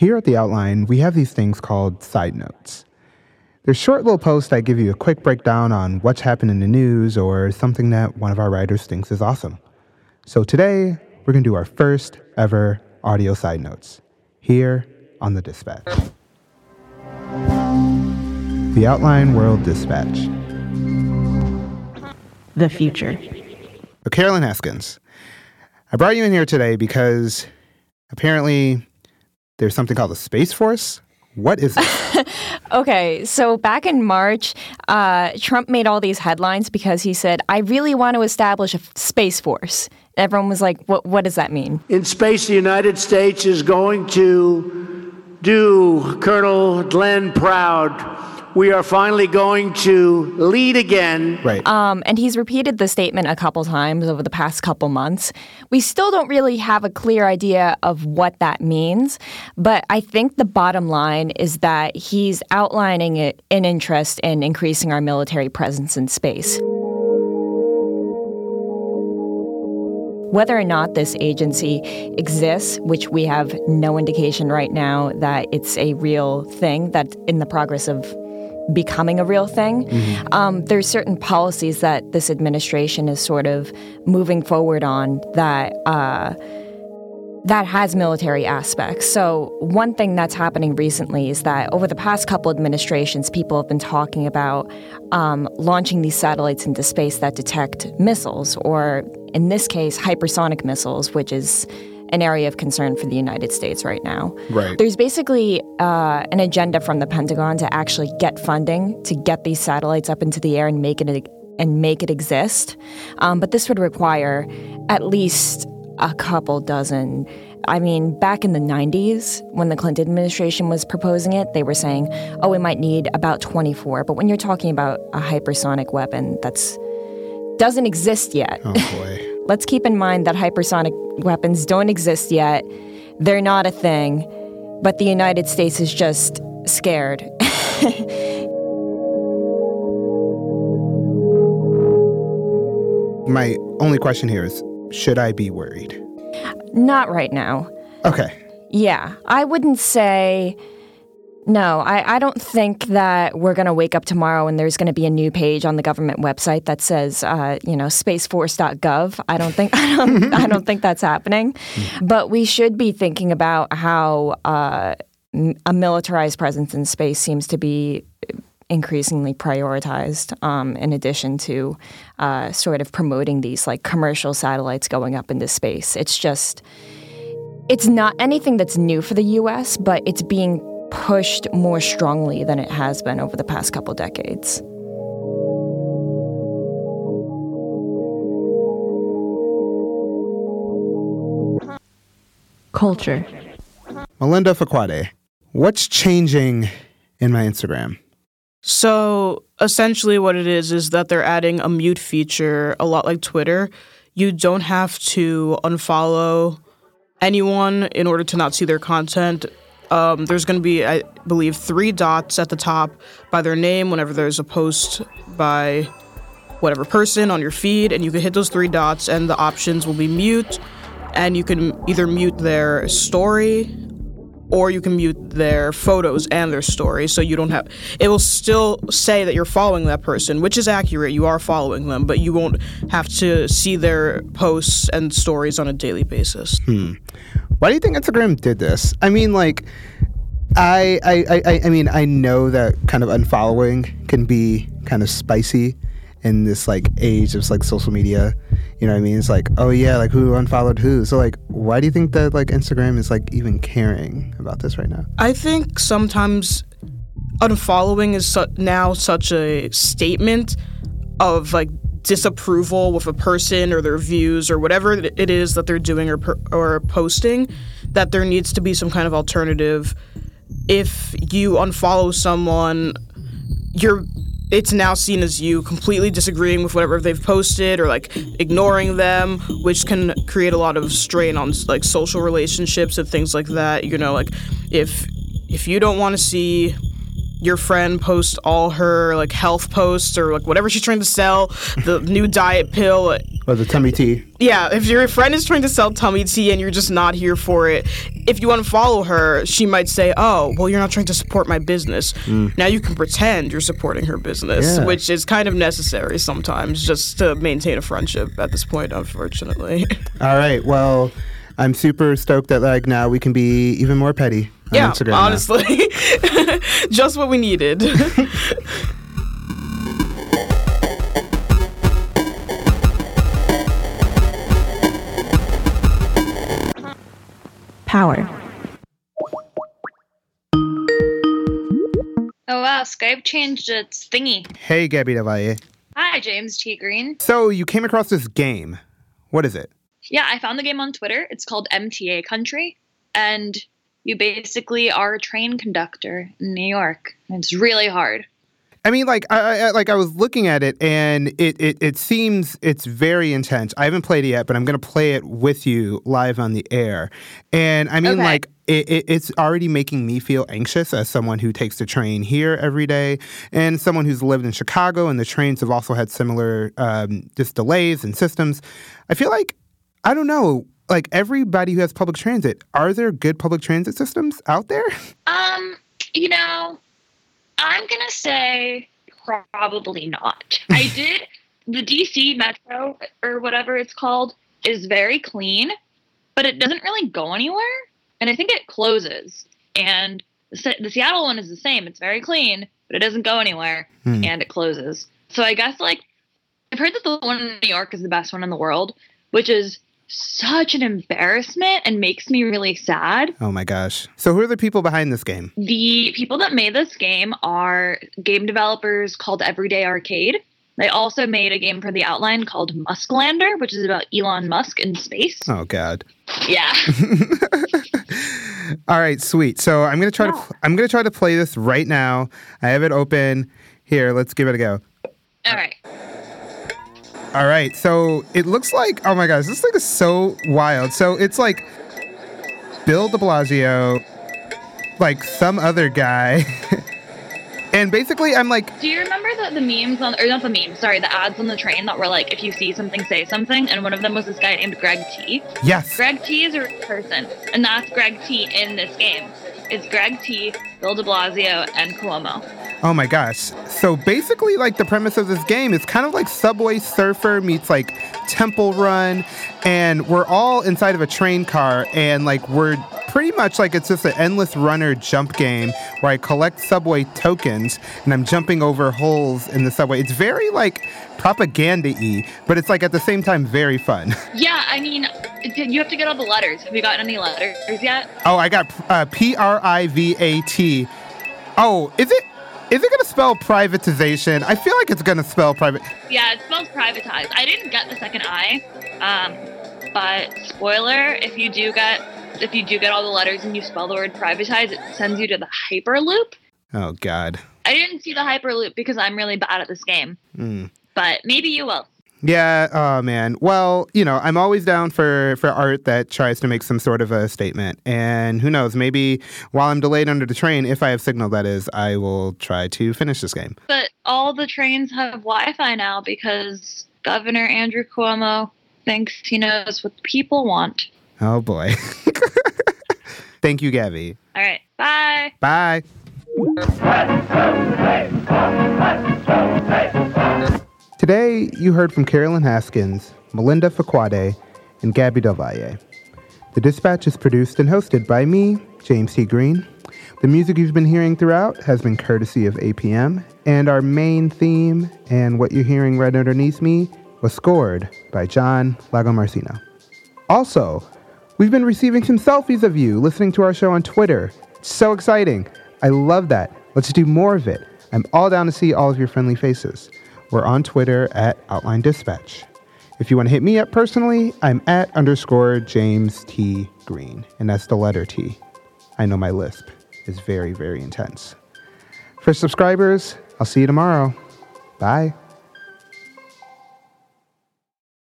Here at the outline, we have these things called side notes. They're short little posts that give you a quick breakdown on what's happened in the news or something that one of our writers thinks is awesome. So today, we're going to do our first ever audio side notes here on the Dispatch. The Outline World Dispatch. The future. So, Caroline Haskins, I brought you in here today because apparently there's something called the Space Force. What is it? okay, so back in March, uh, Trump made all these headlines because he said, I really want to establish a Space Force. Everyone was like, what, what does that mean? In space, the United States is going to do Colonel Glenn proud we are finally going to lead again. Right. Um, and he's repeated the statement a couple times over the past couple months. We still don't really have a clear idea of what that means, but I think the bottom line is that he's outlining an interest in increasing our military presence in space. Whether or not this agency exists, which we have no indication right now that it's a real thing, that in the progress of becoming a real thing. Mm-hmm. Um, there's certain policies that this administration is sort of moving forward on that. Uh, that has military aspects. So, one thing that's happening recently is that over the past couple administrations, people have been talking about um, launching these satellites into space that detect missiles, or in this case, hypersonic missiles, which is an area of concern for the United States right now. Right. There's basically uh, an agenda from the Pentagon to actually get funding to get these satellites up into the air and make it and make it exist. Um, but this would require at least a couple dozen. I mean, back in the 90s, when the Clinton administration was proposing it, they were saying, oh, we might need about 24. But when you're talking about a hypersonic weapon that's doesn't exist yet. Oh boy. Let's keep in mind that hypersonic weapons don't exist yet. They're not a thing, but the United States is just scared. My only question here is should I be worried? Not right now. Okay. Yeah, I wouldn't say no, I, I don't think that we're going to wake up tomorrow and there's going to be a new page on the government website that says, uh, you know, spaceforce.gov. I don't think I don't I don't think that's happening. But we should be thinking about how uh, a militarized presence in space seems to be increasingly prioritized. Um, in addition to uh, sort of promoting these like commercial satellites going up into space, it's just it's not anything that's new for the U.S., but it's being pushed more strongly than it has been over the past couple decades. Culture. Melinda Fakuade, what's changing in my Instagram? So essentially, what it is is that they're adding a mute feature, a lot like Twitter. You don't have to unfollow anyone in order to not see their content um, there's going to be, I believe, three dots at the top by their name whenever there's a post by whatever person on your feed, and you can hit those three dots, and the options will be mute, and you can either mute their story or you can mute their photos and their stories so you don't have it will still say that you're following that person which is accurate. You are following them but you won't have to see their posts and stories on a daily basis. Hmm. Why do you think Instagram did this? I mean, like, I, I, I, I mean, I know that kind of unfollowing can be kind of spicy in this like age of like social media. You know what I mean? It's like, oh yeah, like who unfollowed who. So like, why do you think that like Instagram is like even caring about this right now? I think sometimes unfollowing is su- now such a statement of like disapproval with a person or their views or whatever it is that they're doing or, or posting, that there needs to be some kind of alternative. If you unfollow someone, you're it's now seen as you completely disagreeing with whatever they've posted or like ignoring them, which can create a lot of strain on like social relationships and things like that. You know, like if if you don't want to see your friend posts all her like health posts or like whatever she's trying to sell, the new diet pill. Or the tummy tea. Yeah, if your friend is trying to sell tummy tea and you're just not here for it, if you unfollow her, she might say, "Oh, well, you're not trying to support my business." Mm. Now you can pretend you're supporting her business, Yeah. which is kind of necessary sometimes just to maintain a friendship at this point, unfortunately. All right. Well, I'm super stoked that like now we can be even more petty yeah, Instagram. now. honestly, just what we needed. Power. Oh wow, Skype changed its thingy. Hey, Gaby Del Valle. Hi, James T. Green. So you came across this game. What is it? Yeah, I found the game on Twitter. It's called MTA Country, and you basically are a train conductor in New York. It's really hard. I mean, like, I, I like I was looking at it, and it, it it seems it's very intense. I haven't played it yet, but I'm gonna play it with you live on the air. And I mean, Okay. like, it, it, it's already making me feel anxious as someone who takes the train here every day, and someone who's lived in Chicago, and the trains have also had similar um, just delays and systems. I feel like I don't know. Like everybody who has public transit, are there good public transit systems out there? Um, you know, I'm gonna say probably not. I did the DC Metro or whatever it's called is very clean, but it doesn't really go anywhere, and I think it closes. And the, the Seattle one is the same. It's very clean, but it doesn't go anywhere, Hmm. and it closes. So I guess like I've heard that the one in New York is the best one in the world, which is such an embarrassment and makes me really sad Oh my gosh! So who are the people behind this game? the people that made this game are game developers called Everyday Arcade. They also made a game for the Outline called Musklander, which is about Elon Musk in space. Oh God. Yeah. All right, sweet. So I'm gonna try to I'm gonna try to play this right now. I have it open. Here, let's give it a go. All right. All right. So it looks like oh my gosh, this thing is so wild. So it's like Bill De Blasio, like some other guy, and basically I'm like, Do you remember the, the memes on, or not the memes, sorry, the ads on the train that were like, if you see something, say something? And one of them was this guy named Greg T. yes, Greg T is a person, and that's Greg T in this game. It's Greg T, Bill de Blasio, and Cuomo. Oh my gosh. So basically, like the premise of this game is kind of like Subway Surfer meets like Temple Run, and we're all inside of a train car, and like we're pretty much like it's just an endless runner jump game where I collect subway tokens and I'm jumping over holes in the subway. It's very like propaganda y, but it's like at the same time very fun. Yeah, I mean, you have to get all the letters. Have you gotten any letters yet? oh, I got uh, P R I V A T. Oh, is it? Is it gonna spell privatization? I feel like it's gonna spell private. Yeah, it spells privatized. I didn't get the second I, um, but spoiler: if you do get if you do get all the letters and you spell the word privatize, it sends you to the hyperloop. Oh God. I didn't see the hyperloop because I'm really bad at this game, Mm. but maybe you will. Yeah, oh man. Well, you know, I'm always down for for art that tries to make some sort of a statement. And who knows, maybe while I'm delayed under the train, if I have signal that is, I will try to finish this game. But all the trains have Wi-Fi now because Governor Andrew Cuomo thinks he knows what people want. Oh boy. Thank you, Gaby. All right, bye. Bye. Today, you heard from Caroline Haskins, Melinda Fakuade, and Gaby Del Valle. The Dispatch is produced and hosted by me, James T. Green. The music you've been hearing throughout has been courtesy of APM, and our main theme and what you're hearing right underneath me was scored by John Lagomarsino. Also, we've been receiving some selfies of you listening to our show on Twitter. It's so exciting. I love that. Let's do more of it. I'm all down to see all of your friendly faces. We're on Twitter at Outline Dispatch. If you want to hit me up personally, I'm at underscore James T. Green, and that's the letter T. I know my lisp is very, very intense. For subscribers, I'll see you tomorrow. Bye.